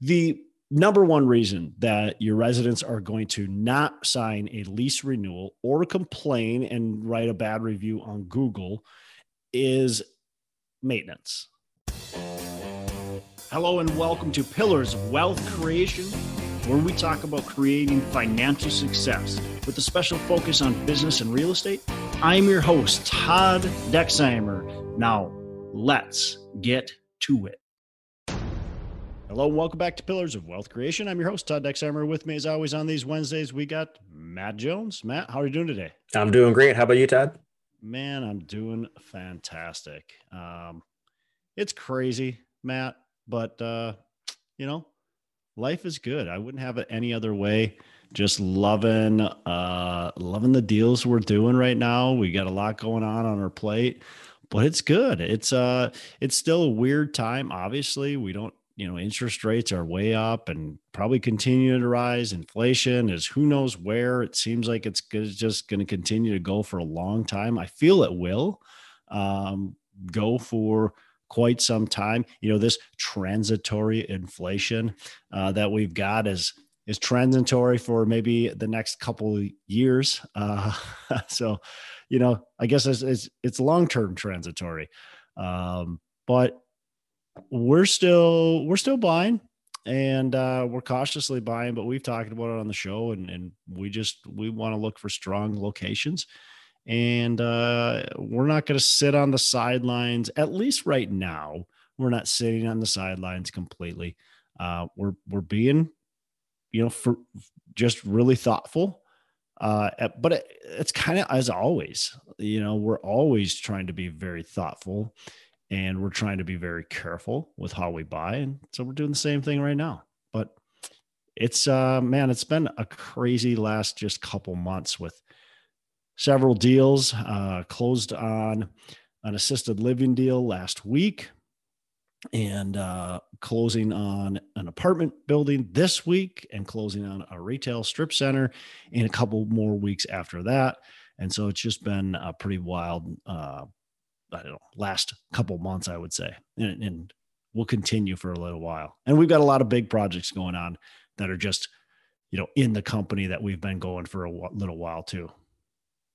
The number one reason that your residents are going to not sign a lease renewal or complain and write a bad review on Google is maintenance. Hello, and welcome to Pillars of Wealth Creation, where we talk about creating financial success with a special focus on business and real estate. I'm your host, Todd Dexheimer. Now, let's get to it. Hello, and welcome back to Pillars of Wealth Creation. I'm your host, Todd Dexheimer. With me, as always, on these Wednesdays, we got Matt Jones. Matt, how are you doing today? I'm doing great. How about you, Todd? Man, I'm doing fantastic. Um, it's crazy, Matt, but uh, you know, life is good. I wouldn't have it any other way. Just loving, uh, loving the deals we're doing right now. We got a lot going on on our plate, but it's good. It's uh, it's still a weird time. Obviously, we don't you know interest rates are way up and probably continue to rise. Inflation is who knows where. It seems like it's just going to continue to go for a long time. I feel it will um, go for quite some time. You know this transitory inflation uh, that we've got is is transitory for maybe the next couple years. Uh, so you know i guess it's it's, it's long-term transitory. Um, but we're still we're still buying and uh, we're cautiously buying, but we've talked about it on the show, and, and we just we want to look for strong locations, and uh, we're not going to sit on the sidelines. At least right now, we're not sitting on the sidelines completely. Uh, we're we're being, you know, for just really thoughtful. Uh, but it, it's kind of as always, you know, we're always trying to be very thoughtful and we're trying to be very careful with how we buy and so we're doing the same thing right now. But it's uh man it's been a crazy last just couple months with several deals uh closed on an assisted living deal last week and uh closing on an apartment building this week and closing on a retail strip center in a couple more weeks after that. And so it's just been a pretty wild uh I don't know, last couple months, I would say, and, and will continue for a little while. And we've got a lot of big projects going on that are just, you know, in the company that we've been going for a little while too.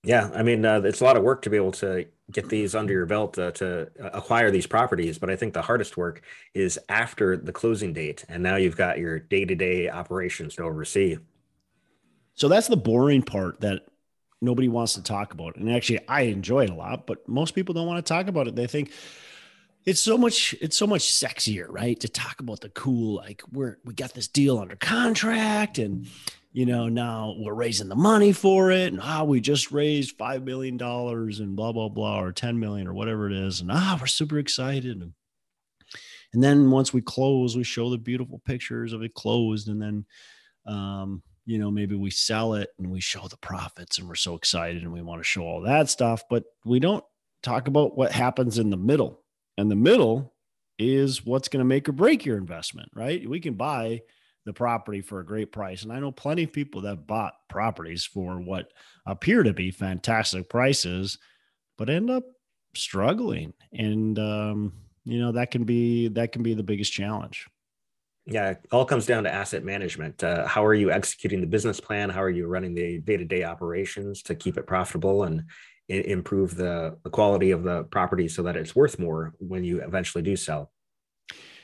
Yeah, I mean, uh, it's a lot of work to be able to get these under your belt uh, to acquire these properties. But I think the hardest work is after the closing date, and now you've got your day-to-day operations to oversee. So that's the boring part that nobody wants to talk about it. And actually, I enjoy it a lot, but most people don't want to talk about it. They think it's so much, it's so much sexier, right? To talk about the cool, like we're we got this deal under contract, and you know now we're raising the money for it, and ah, we just raised five million dollars and blah blah blah, or ten million or whatever it is, and ah, we're super excited. And, and then once we close, we show the beautiful pictures of it closed, and then um, you know maybe we sell it and we show the profits and we're so excited and we want to show all that stuff but we don't talk about what happens in the middle. And the middle is what's going to make or break your investment right? We can buy the property for a great price and i know plenty of people that bought properties for what appear to be fantastic prices but end up struggling. And um, you know that can be that can be the biggest challenge yeah, it all comes down to asset management. Uh, how are you executing the business plan? How are you running the day-to-day operations to keep it profitable and improve the, the quality of the property so that it's worth more when you eventually do sell?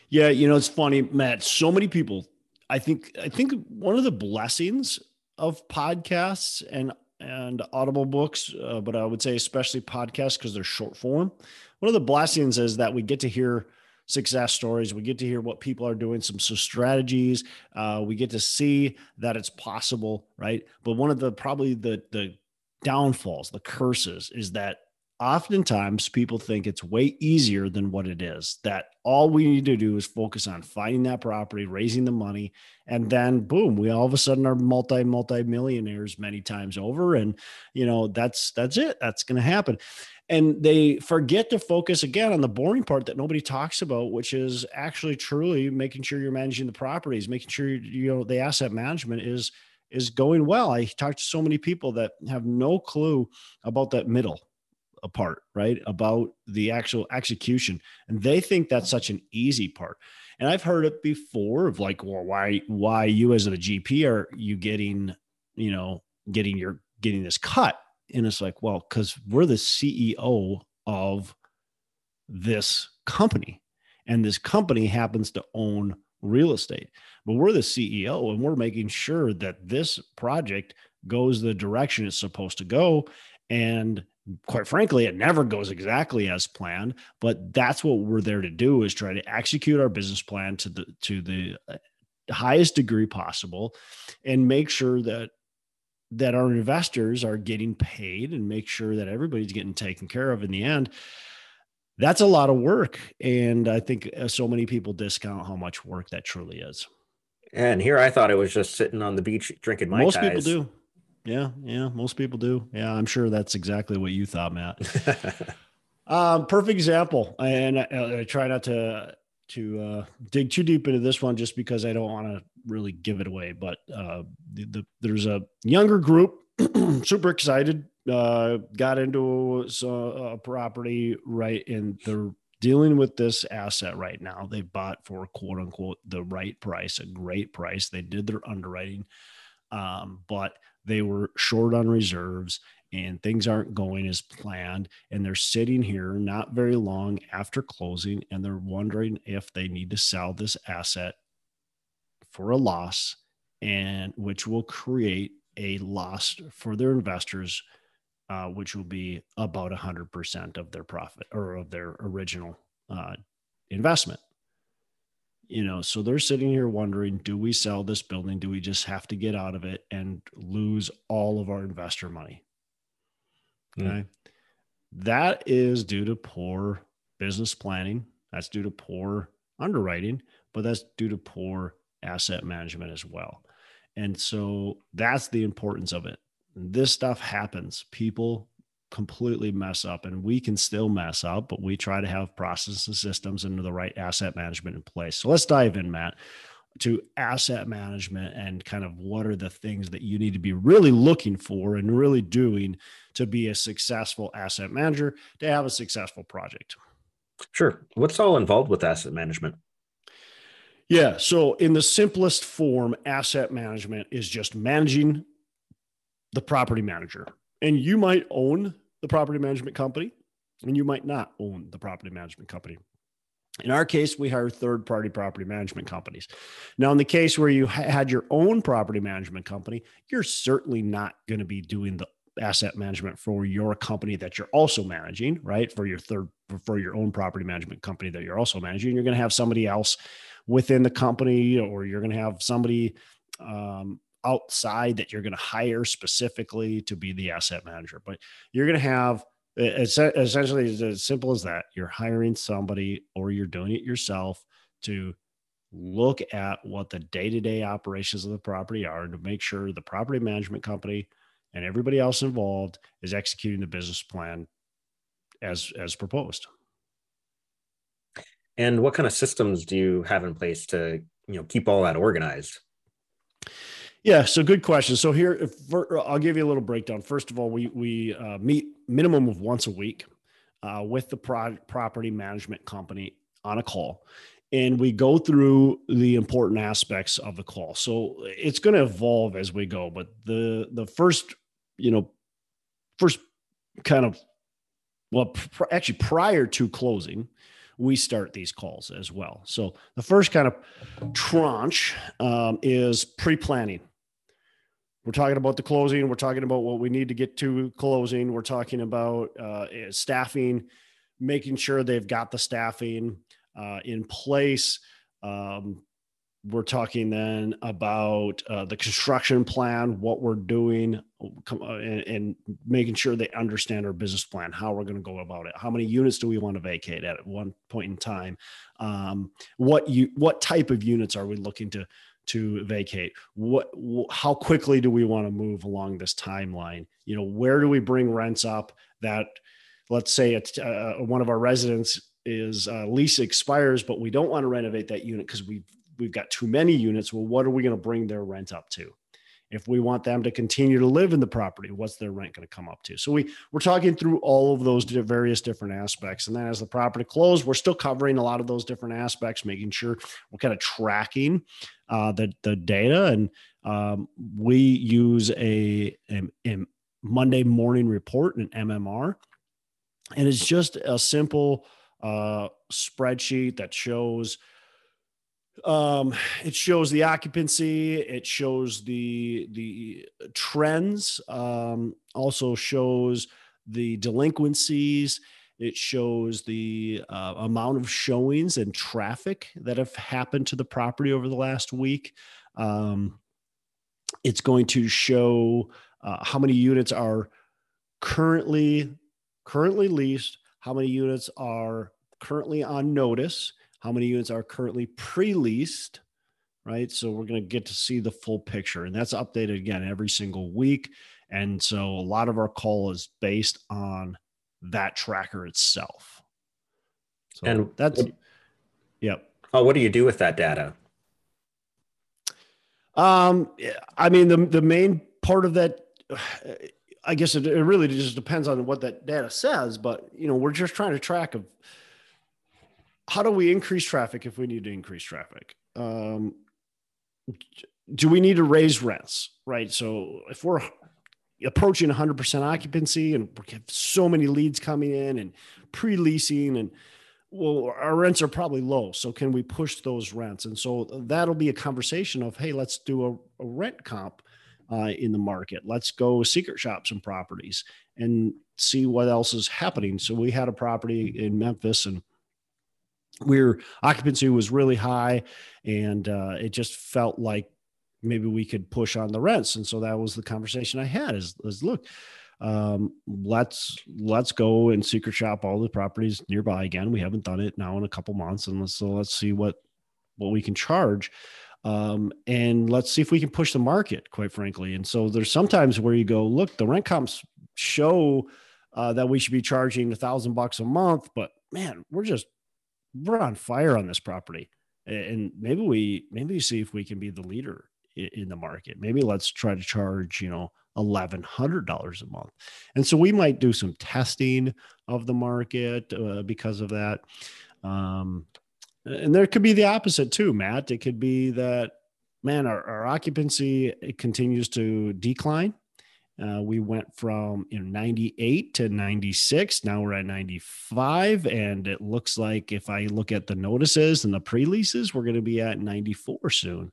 Yeah, you know, it's funny, Matt. So many people. I think I think one of the blessings of podcasts and and audible books, uh, but I would say especially podcasts because they're short form. One of the blessings is that we get to hear success stories. We get to hear what people are doing, some, some strategies. Uh, we get to see that it's possible, right? But one of the probably the the downfalls, the curses, is that oftentimes people think it's way easier than what it is that all we need to do is focus on finding that property raising the money and then boom we all of a sudden are multi multi millionaires many times over and you know that's that's it that's going to happen. And they forget to focus again on the boring part that nobody talks about which is actually truly making sure you're managing the properties making sure you know the asset management is is going well. I talked to so many people that have no clue about that middle part right about the actual execution and they think that's such an easy part And I've heard it before of like, well, why why you as a GP are you getting, you know, getting your getting this cut? And it's like, well, because we're the CEO of this company. And this company happens to own real estate. But we're the CEO and we're making sure that this project goes the direction it's supposed to go. And quite frankly, it never goes exactly as planned, but that's what we're there to do is try to execute our business plan to the to the uh, highest degree possible and make sure that that our investors are getting paid and make sure that everybody's getting taken care of in the end. That's a lot of work and i think uh, so many people discount how much work that truly is. And here i thought it was just sitting on the beach drinking my mai tais. people do yeah yeah most people do. Yeah i'm sure that's exactly what you thought matt. Um, perfect example and I, I, try not to to uh, dig too deep into this one just because i don't want to really give it away but uh, the, the, there's a younger group super excited uh, got into a, a property right and they're dealing with this asset right now. They bought for quote unquote the right price a great price. They did their underwriting um, but they were short on reserves and things aren't going as planned. And they're sitting here not very long after closing and they're wondering if they need to sell this asset for a loss and which will create a loss for their investors uh, which will be about 100% of their profit or of their original uh, investment you know so they're sitting here wondering do we sell this building? Do we just have to get out of it and lose all of our investor money? Hmm. okay. Mm. that is due to poor business planning. That's due to poor underwriting but that's due to poor asset management as well. And so that's the importance of it. This stuff happens. People completely mess up and we can still mess up but we try to have processes and systems and the right asset management in place. So let's dive in matt to asset management and kind of what are the things that you need to be really looking for and really doing to be a successful asset manager to have a successful project. Sure. What's all involved with asset management? Yeah so in the simplest form asset management is just managing the property manager and you might own the property management company and you might not own the property management company. In our case, we hire third party property management companies. Now, in the case where you had your own property management company, you're certainly not going to be doing the asset management for your company that you're also managing, right? For your third, for your own property management company that you're also managing. You're going to have somebody else within the company, or you're going to have somebody um, outside that you're going to hire specifically to be the asset manager, but you're going to have essentially it's as simple as that. You're hiring somebody or you're doing it yourself to look at what the day-to-day operations of the property are to make sure the property management company and everybody else involved is executing the business plan as as proposed. And what kind of systems do you have in place to, you know, keep all that organized? Yeah, so good question. So here, for, I'll give you a little breakdown. First of all, we we uh, meet minimum of once a week uh, with the pro- property management company on a call, and we go through the important aspects of the call. So it's going to evolve as we go, but the the first, you know, first kind of well, pr- actually prior to closing, we start these calls as well. So the first kind of tranche um, is pre-planning. We're talking about the closing. We're talking about what we need to get to closing. We're talking about uh, eh, staffing, making sure they've got the staffing uh, in place. Um, we're talking then about uh, the construction plan, what we're doing, uh, and, and, making sure they understand our business plan, how we're going to go about it. How many units do we want to vacate at one point in time? Um, what you what type of units are we looking to to vacate? What how quickly do we want to move along this timeline? You know where do we bring rents up that let's say it's uh, one of our residents is uh, lease expires but we don't want to renovate that unit because we've we've got too many units. Well what are we going to bring their rent up to if we want them to continue to live in the property what's their rent going to come up to? So we we're talking through all of those various different aspects. And then as the property closed we're still covering a lot of those different aspects making sure we're kind of tracking uh, the the data. And um, we use a, a, a monday morning report an mmr and it's just a simple uh, spreadsheet that shows um, it shows the occupancy it shows the the trends um, also shows the delinquencies it shows the uh, amount of showings and traffic that have happened to the property over the last week. Um, it's going to show uh, how many units are currently currently leased how many units are currently on notice how many units are currently pre-leased right? So we're going to get to see the full picture and that's updated again every single week. And so a lot of our call is based on that tracker itself. So and that's what, yep. Oh what do you do with that data? Um i mean the the main part of that i guess it, it really just depends on what that data says but you know we're just trying to track of how do we increase traffic if we need to increase traffic? Um, do we need to raise rents? Right. So if we're approaching 100% occupancy and we have so many leads coming in and pre-leasing and well our rents are probably low so can we push those rents and so that'll be a conversation of hey let's do a, a rent comp uh, in the market let's go secret shop some properties and see what else is happening so we had a property in memphis and where occupancy was really high and uh, it just felt like maybe we could push on the rents. And so that was the conversation i had is, is look um, let's let's go and secret shop all the properties nearby again. We haven't done it now in a couple months and let's, so let's see what what we can charge um, and let's see if we can push the market quite frankly. And so there's sometimes where you go look the rent comps show uh, that we should be charging a thousand bucks a month but man we're just we're on fire on this property. And maybe we maybe see if we can be the leader in the market. Maybe let's try to charge you know $1100 a month. And so we might do some testing of the market uh, because of that. Um, and there could be the opposite too matt. It could be that man our, our occupancy continues to decline uh, we went from you know 98 to 96. Now we're at 95, and it looks like if I look at the notices and the pre-leases, we're going to be at 94 soon.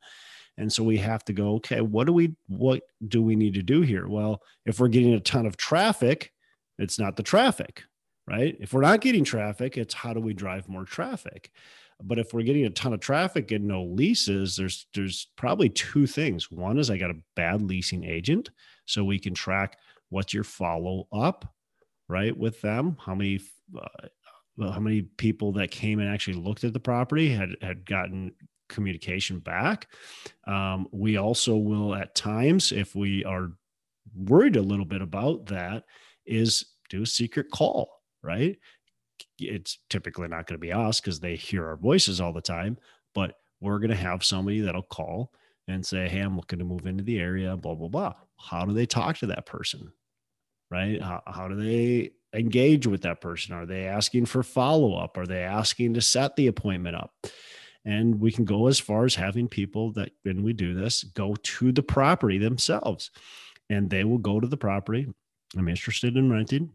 And so we have to go, okay, what do we what do we need to do here? Well, if we're getting a ton of traffic, it's not the traffic, right? If we're not getting traffic, it's how do we drive more traffic? But if we're getting a ton of traffic and no leases, there's there's probably two things. One is I got a bad leasing agent so we can track what's your follow up right with them? How many uh, how many people that came and actually looked at the property had had gotten communication back? Um, we also will at times if we are worried a little bit about that is do a secret call right it's typically not going to be us because they hear our voices all the time but we're going to have somebody that'll call and say, Hey, I'm looking to move into the area, blah, blah, blah. How do they talk to that person? Right? How, how do they engage with that person? Are they asking for follow up? Are they asking to set the appointment up? And we can go as far as having people that, when we do this, go to the property themselves and they will go to the property. I'm interested in renting.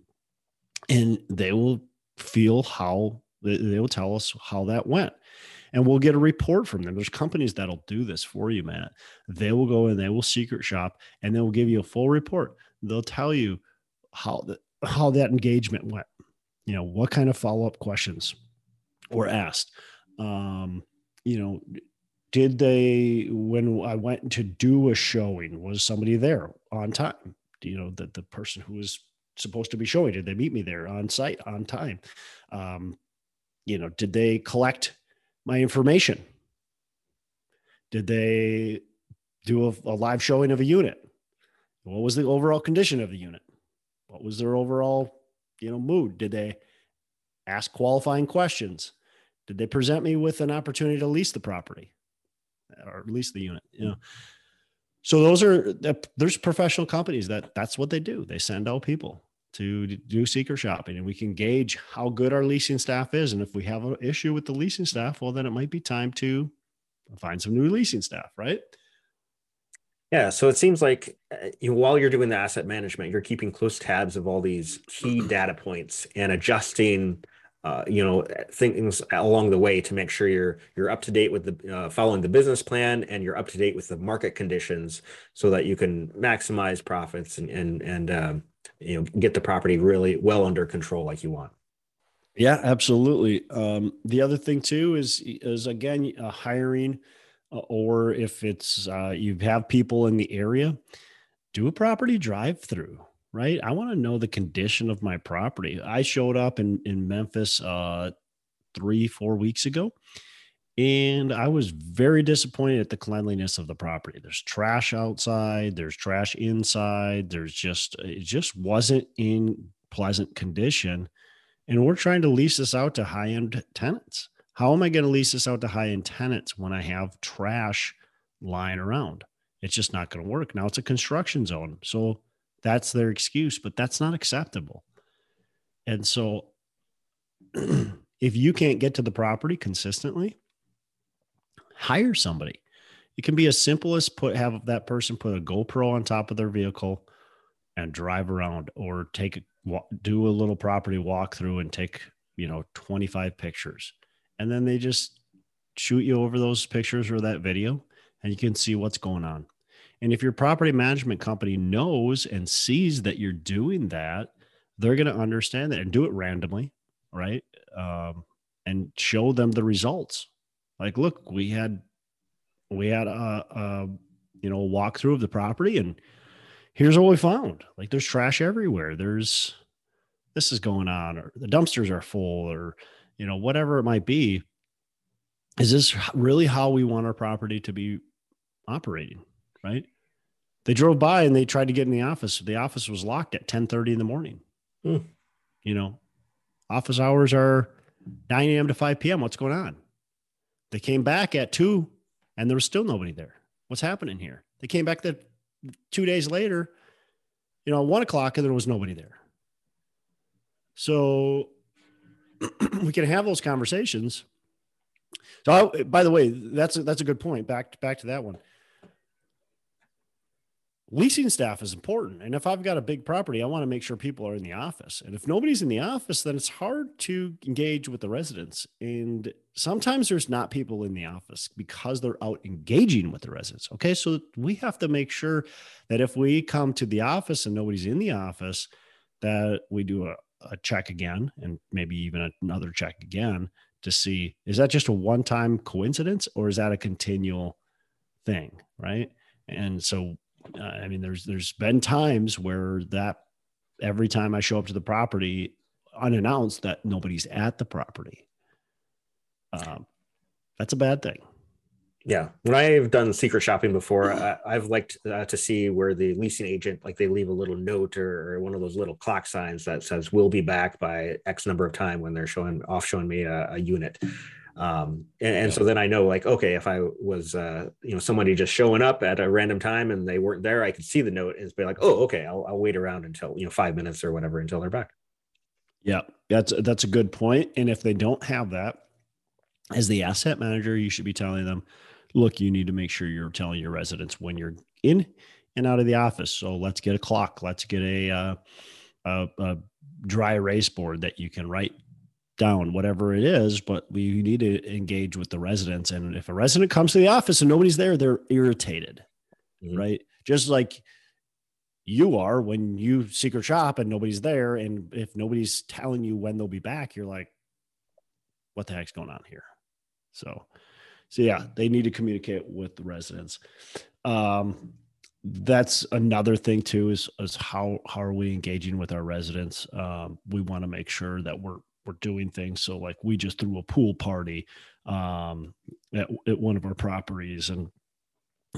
And they will feel how they will tell us how that went and we'll get a report from them. There's companies that'll do this for you, Matt. They will go and they will secret shop and they will give you a full report. They'll tell you how the, how that engagement went. You know, what kind of follow-up questions were asked. Um, you know, did they when I went to do a showing, was somebody there on time? Do You know, that the person who was supposed to be showing, did they meet me there on site on time? Um, you know, did they collect my information? Did they do a, a, live showing of a unit? What was the overall condition of the unit? What was their overall, you know, mood? Did they ask qualifying questions? Did they present me with an opportunity to lease the property or lease the unit? You know, so those are there's professional companies that that's what they do. They send out people to do seeker shopping and we can gauge how good our leasing staff is. And if we have an issue with the leasing staff, well, then it might be time to find some new leasing staff, right? Yeah, so it seems like uh, you while you're doing the asset management, you're keeping close tabs of all these key data points and adjusting, uh, you know, things along the way to make sure you're you're up to date with the uh, following the business plan and you're up to date with the market conditions, so that you can maximize profits and and and um, you know get the property really well under control like you want. Yeah, absolutely. Um, the other thing too is is again uh, hiring uh, or if it's uh, you have people in the area, do a property drive through. Right, I want to know the condition of my property. I showed up in in Memphis uh, three four weeks ago, and I was very disappointed at the cleanliness of the property. There's trash outside, there's trash inside. There's just it just wasn't in pleasant condition, and we're trying to lease this out to high end tenants. How am I going to lease this out to high end tenants when I have trash lying around? It's just not going to work. Now it's a construction zone. So that's their excuse, but that's not acceptable. And so if you can't get to the property consistently, hire somebody. It can be as simple as put have that person put a GoPro on top of their vehicle and drive around or take do a little property walkthrough and take, you know, 25 pictures and then they just shoot you over those pictures or that video and you can see what's going on. And if your property management company knows and sees that you're doing that, they're going to understand that and do it randomly, right? Um, and show them the results. Like, look, we had we had a, a you know walkthrough of the property, and here's what we found. Like, there's trash everywhere. There's this is going on, or the dumpsters are full, or you know, whatever it might be. Is this really how we want our property to be operating? Right. They drove by and they tried to get in the office. The office was locked at 10 30 in the morning. Hmm. You know, office hours are 9 a.m. to 5 p.m. What's going on? They came back at two and there was still nobody there. What's happening here? They came back the two days later, you know, one o'clock and there was nobody there. So we can have those conversations. So, I, by the way, that's a, that's a good point. Back back to that one. Leasing staff is important, and if I've got a big property, I want to make sure people are in the office. And if nobody's in the office, then it's hard to engage with the residents. And sometimes there's not people in the office because they're out engaging with the residents. Okay, so we have to make sure that if we come to the office and nobody's in the office, that we do a, a check again and maybe even another check again to see is that just a one time coincidence or is that a continual thing right and so i mean there's there's been times where that every time i show up to the property unannounced that nobody's at the property. Um, that's a bad thing. Yeah, when I've done secret shopping before, I, have liked uh, to see where the leasing agent, like they leave a little note or, or, one of those little clock signs that says "We'll be back by X number of time" when they're showing off showing me a, a unit. Um, and, and so then I know, like, okay, if I was, uh, you know, somebody just showing up at a random time and they weren't there, I could see the note and be like, oh, okay, I'll, I'll wait around until you know five minutes or whatever until they're back. Yeah, that's that's a good point. And if they don't have that, as the asset manager, you should be telling them look, you need to make sure you're telling your residents when you're in and out of the office. So let's get a clock. Let's get a, uh, a, a dry erase board that you can write down whatever it is but we need to engage with the residents and if a resident comes to the office and nobody's there they're irritated mm-hmm. right just like you are when you seek secret shop and nobody's there and if nobody's telling you when they'll be back you're like what the heck's going on here so so yeah, they need to communicate with the residents. Um, that's another thing too is, is how how are we engaging with our residents um, we want to make sure that we're we're doing things so like we just threw a pool party um, at, at one of our properties and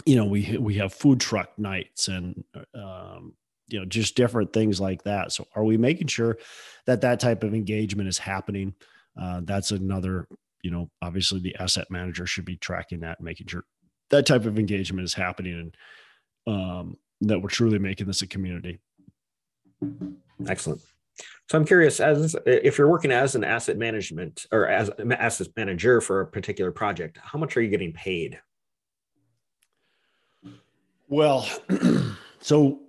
you know we we have food truck nights and um, you know just different things like that so are we making sure that that type of engagement is happening uh, that's another you know, obviously the asset manager should be tracking that, making sure that type of engagement is happening. And um, that we're truly making this a community. Excellent. So I'm curious, as if you're working as an asset management or as an asset manager for a particular project, how much are you getting paid? Well, so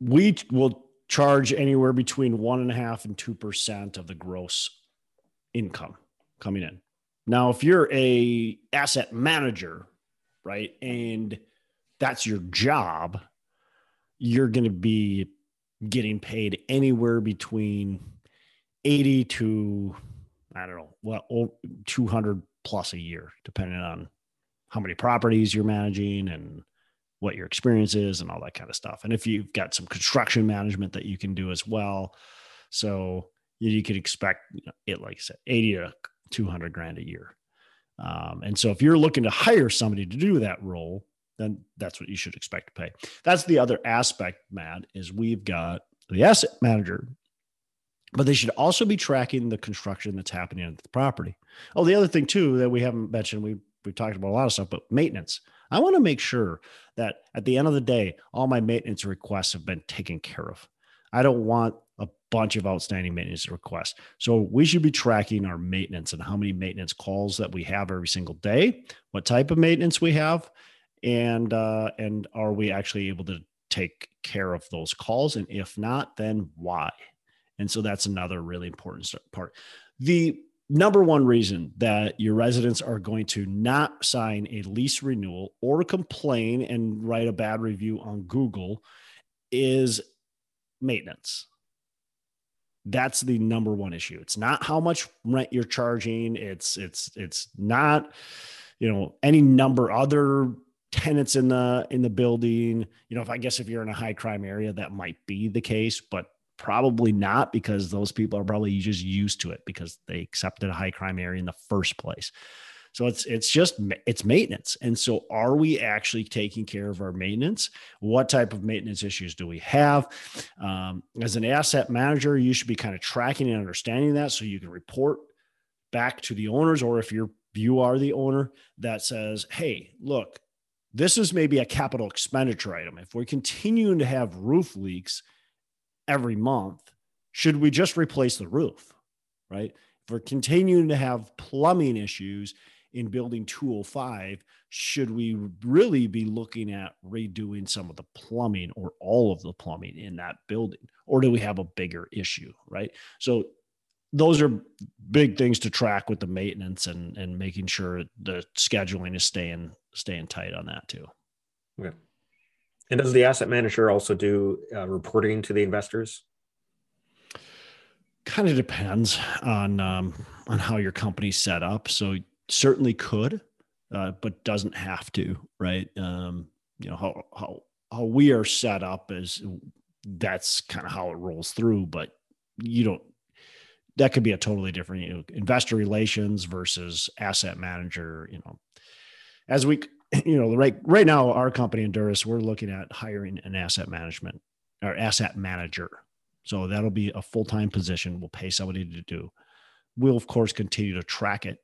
we will charge anywhere between one and a half and two percent of the gross income coming in. Now, if you're a asset manager, right, and that's your job, you're going to be getting paid anywhere between 80 to I don't know, what 200 plus a year, depending on how many properties you're managing and what your experience is and all that kind of stuff. And if you've got some construction management that you can do as well. So you could expect it, like I said, 80 to 200 grand a year. Um, and so if you're looking to hire somebody to do that role, then that's what you should expect to pay. That's the other aspect, Matt, is we've got the asset manager, but they should also be tracking the construction that's happening at the property. Oh, the other thing too that we haven't mentioned, we we've talked about a lot of stuff, but maintenance. I want to make sure that at the end of the day, all my maintenance requests have been taken care of. I don't want a bunch of outstanding maintenance requests. So we should be tracking our maintenance and how many maintenance calls that we have every single day, what type of maintenance we have, and uh, and are we actually able to take care of those calls? And if not, then why? And so that's another really important part. The number one reason that your residents are going to not sign a lease renewal or complain and write a bad review on Google is maintenance. That's the number one issue. It's not how much rent you're charging. It's it's it's not you know any number other tenants in the in the building. You know if i guess if you're in a high crime area that might be the case but probably not because those people are probably just used to it because they accepted a high crime area in the first place. So it's it's just it's maintenance. And so are we actually taking care of our maintenance? What type of maintenance issues do we have? Um, as an asset manager you should be kind of tracking and understanding that so you can report back to the owners or if you're you are the owner that says hey look this is maybe a capital expenditure item. If we're continuing to have roof leaks every month, should we just replace the roof? Right? If we're continuing to have plumbing issues in building 205, should we really be looking at redoing some of the plumbing or all of the plumbing in that building? Or do we have a bigger issue? Right. So those are big things to track with the maintenance and and making sure the scheduling is staying staying tight on that too. Okay. And does the asset manager also do uh, reporting to the investors? Kind of depends on um, on how your company's set up. So certainly could, uh, but doesn't have to. Right? Um, you know how how how we are set up is that's kind of how it rolls through. But you don't that could be a totally different you know, investor relations versus asset manager you know as we you know right right now our company Endurus we're looking at hiring an asset management or asset manager. So that'll be a full-time position. We'll pay somebody to do. We'll of course continue to track it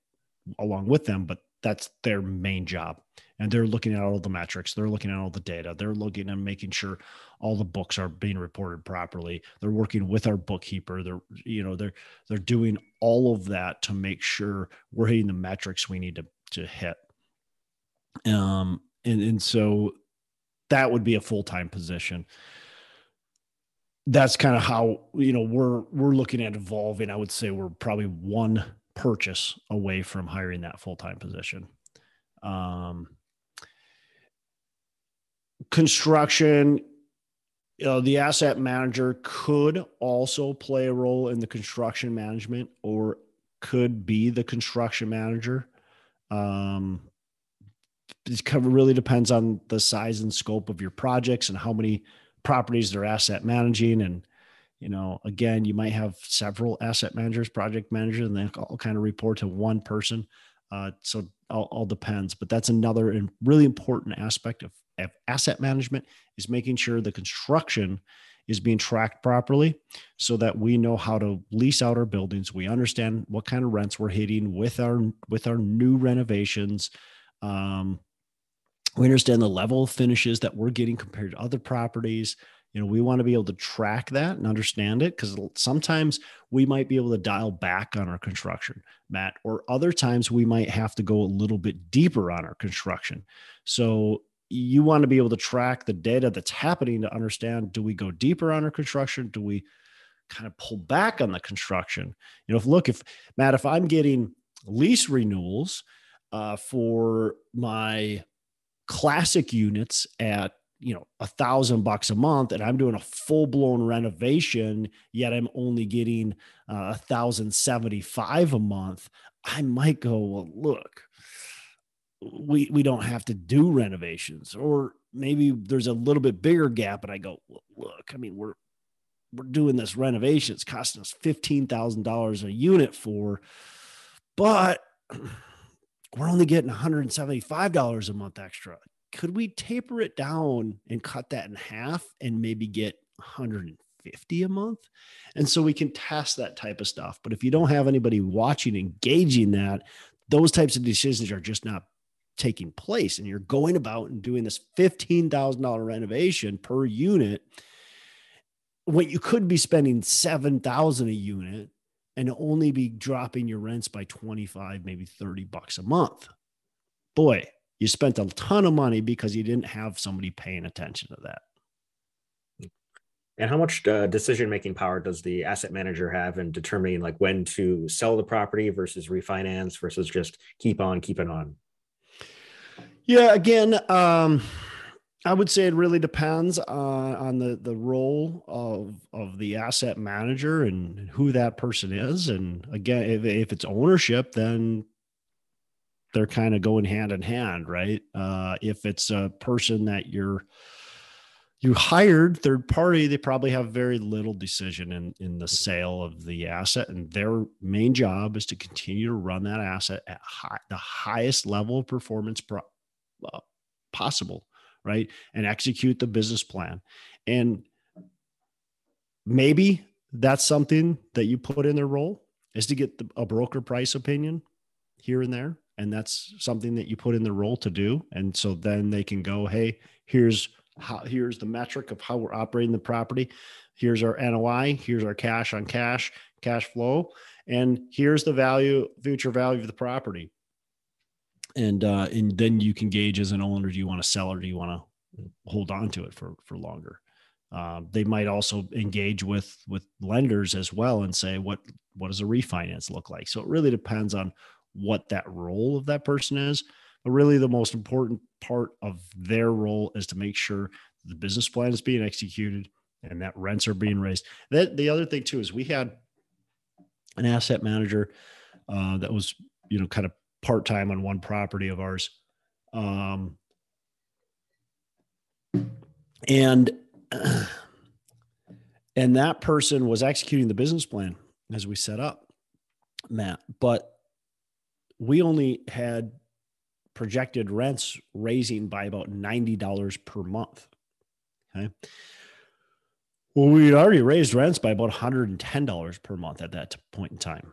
along with them but that's their main job. And they're looking at all the metrics. They're looking at all the data. They're looking at making sure all the books are being reported properly. They're working with our bookkeeper. They're you know they're they're doing all of that to make sure we're hitting the metrics we need to to hit um and and so that would be a full-time position. That's kind of how you know we're we're looking at evolving. I would say we're probably one purchase away from hiring that full-time position. Um construction you know, the asset manager could also play a role in the construction management or could be the construction manager. Um, it really depends on the size and scope of your projects and how many properties they're asset managing. And, you know, again, you might have several asset managers, project managers, and they all kind of report to one person. Uh, so all, all depends, but that's another and really important aspect of asset management is making sure the construction is being tracked properly so that we know how to lease out our buildings we understand what kind of rents we're hitting with our with our new renovations um, we understand the level of finishes that we're getting compared to other properties. You know we want to be able to track that and understand it because sometimes we might be able to dial back on our construction matt or other times we might have to go a little bit deeper on our construction. So you want to be able to track the data that's happening to understand do we go deeper on our construction? Do we kind of pull back on the construction? You know if look if matt if i'm getting lease renewals uh, for my classic units at you know a thousand bucks a month and i'm doing a full-blown renovation yet i'm only getting uh, a thousand seventy five a month i might go well look we we don't have to do renovations or maybe there's a little bit bigger gap and i go well, look i mean we're we're doing this renovation. It's costing us $15000 a unit for but we're only getting $175 a month extra could we taper it down and cut that in half and maybe get 150 a month? And so we can test that type of stuff. But if you don't have anybody watching, engaging that, those types of decisions are just not taking place. And you're going about and doing this $15,000 renovation per unit when you could be spending 7,000 a unit and only be dropping your rents by 25, maybe 30 bucks a month. Boy, you spent a ton of money because you didn't have somebody paying attention to that. And how much uh, decision making power does the asset manager have in determining like when to sell the property versus refinance versus just keep on keeping on? Yeah, again, um, I would say it really depends uh, on the the role of of the asset manager and who that person is. And again, if, if it's ownership, then they're kind of going hand in hand, right? Uh, if it's a person that you're you hired third party, they probably have very little decision in in the sale of the asset, and their main job is to continue to run that asset at high, the highest level of performance pro, uh, possible, right? And execute the business plan, and maybe that's something that you put in their role is to get the, a broker price opinion here and there. And that's something that you put in the role to do. And so then they can go hey here's how here's the metric of how we're operating the property. Here's our noi here's our cash on cash cash flow. And here's the value future value of the property and uh and then you can gauge as an owner do you want to sell or do you want to hold on to it for for longer uh, they might also engage with with lenders as well and say what what does a refinance look like so it really depends on what that role of that person is. But really, the most important part of their role is to make sure the business plan is being executed and that rents are being raised. That the other thing too is we had an asset manager uh, that was you know kind of part time on one property of ours, um, and and that person was executing the business plan as we set up, Matt. But we only had projected rents raising by about $90 per month. Okay. Well, we already raised rents by about $110 per month at that point in time.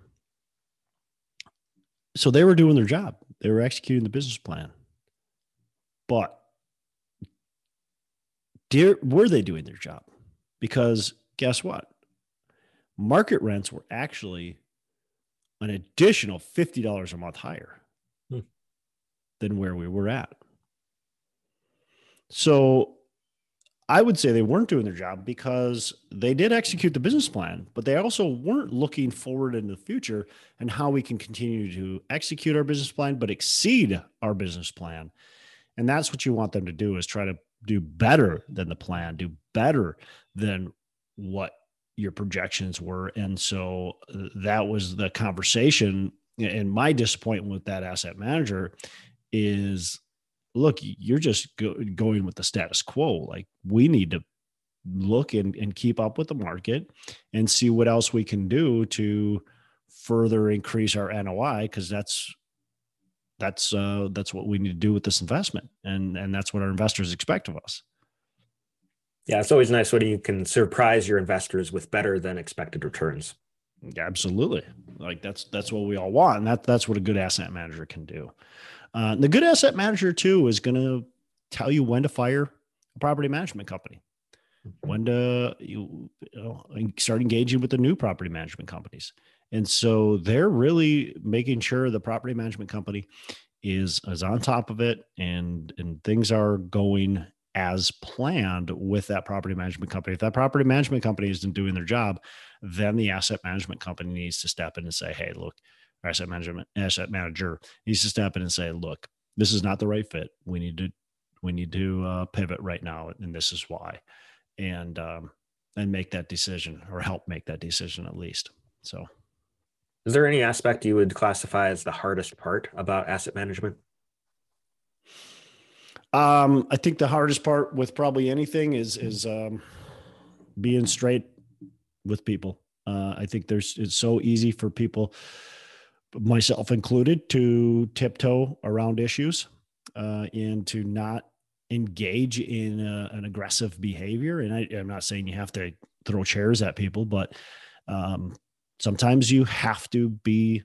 So they were doing their job, they were executing the business plan. But dear, were they doing their job? Because guess what? Market rents were actually an additional $50 a month higher hmm. than where we were at. So I would say they weren't doing their job because they did execute the business plan, but they also weren't looking forward into the future and how we can continue to execute our business plan, but exceed our business plan. And that's what you want them to do is try to do better than the plan, do better than what your projections were. And so uh, that was the conversation. And my disappointment with that asset manager is look, you're just go, going with the status quo. Like we need to look and, and keep up with the market and see what else we can do to further increase our NOI because that's that's uh, that's what we need to do with this investment and and that's what our investors expect of us. Yeah, it's always nice when you can surprise your investors with better than expected returns. Absolutely, like that's that's what we all want, and that that's what a good asset manager can do. Uh, the good asset manager too is going to tell you when to fire a property management company, when to you, you know, start engaging with the new property management companies. And so they're really making sure the property management company is is on top of it and and things are going as planned with that property management company. If that property management company isn't doing their job, then the asset management company needs to step in and say, "Hey, look, asset management asset manager needs to step in and say, look, this is not the right fit. We need to we need to uh, pivot right now, and this is why." And um, and make that decision or help make that decision at least. So, is there any aspect you would classify as the hardest part about asset management? Um, I think the hardest part with probably anything is is um, being straight with people. Uh, I think there's it's so easy for people, myself included, to tiptoe around issues uh, and to not engage in a, an aggressive behavior. And I, am not saying you have to throw chairs at people, but um, sometimes you have to be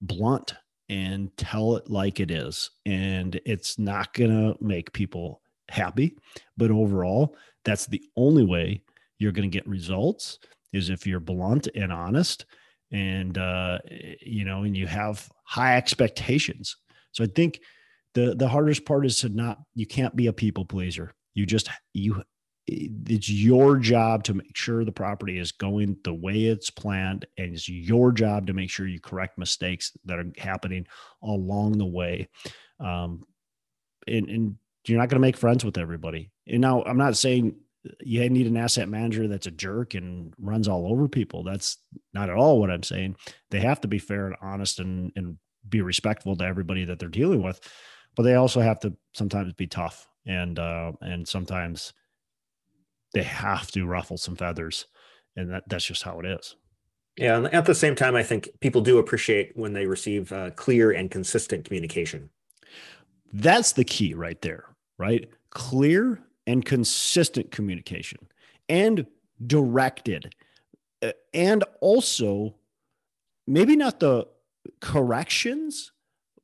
blunt and tell it like it is. And it's not going to make people happy. But overall, that's the only way you're going to get results is if you're blunt and honest and, uh, you know, and you have high expectations. So I think the, the hardest part is to not, you can't be a people pleaser. You just, you it's your job to make sure the property is going the way it's planned and it's your job to make sure you correct mistakes that are happening along the way um, and, and you're not going to make friends with everybody and now i'm not saying you need an asset manager that's a jerk and runs all over people. That's not at all what i'm saying. They have to be fair and honest and, and be respectful to everybody that they're dealing with but they also have to sometimes be tough and uh, and sometimes they have to ruffle some feathers and that that's just how it is. Yeah and at the same time i think people do appreciate when they receive uh, clear and consistent communication. That's the key right there right? Clear and consistent communication and directed uh, and also maybe not the corrections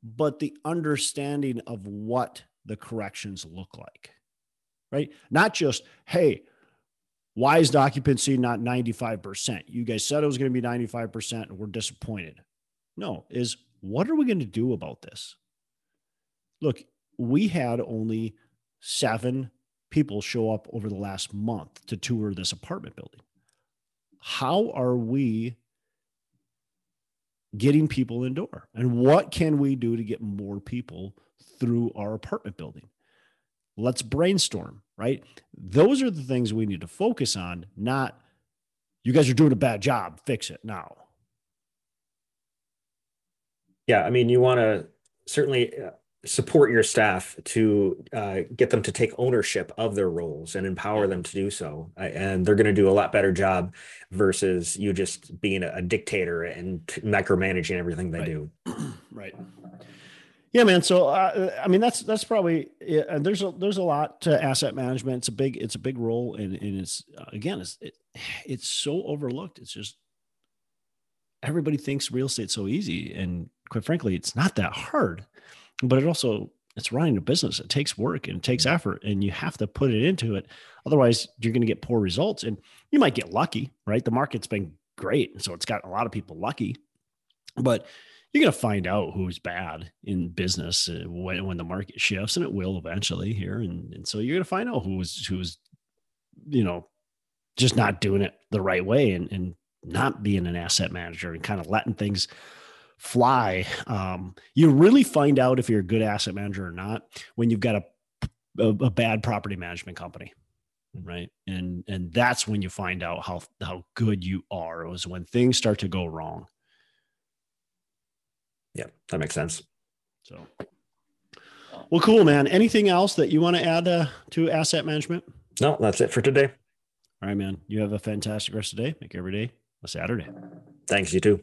but the understanding of what the corrections look like right not just hey why is the occupancy not 95%? You guys said it was going to be 95% and we're disappointed. No, is what are we going to do about this? Look, we had only seven people show up over the last month to tour this apartment building. How are we getting people indoor? And what can we do to get more people through our apartment building? Let's brainstorm right? Those are the things we need to focus on, not you guys are doing a bad job, fix it now. Yeah, I mean, you want to certainly uh, support your staff to uh, get them to take ownership of their roles and empower them to do so. And they're going to do a lot better job versus you just being a, dictator and micromanaging everything they right. do. right. Yeah, man. So, uh, I mean, that's that's probably yeah, there's a there's a lot to asset management. It's a big it's a big role, and, and it's uh, again it's it, it's so overlooked. It's just everybody thinks real estate's so easy, and quite frankly, it's not that hard. But it also it's running a business. It takes work and it takes effort, and you have to put it into it. Otherwise, you're going to get poor results, and you might get lucky. Right? The market's been great, so it's got a lot of people lucky, but you're going to find out who's bad in business uh, when, when the market shifts and it will eventually here and, and so you're going to find out who's who's you know just not doing it the right way and, and not being an asset manager and kind of letting things fly um, you really find out if you're a good asset manager or not when you've got a, a, a bad property management company right and and that's when you find out how how good you are it was when things start to go wrong yeah, that makes sense. So, well, cool, man. Anything else that you want to add uh, to asset management? No, that's it for today. All right, man. You have a fantastic rest of the day. Make every day a Saturday. Thanks. You too.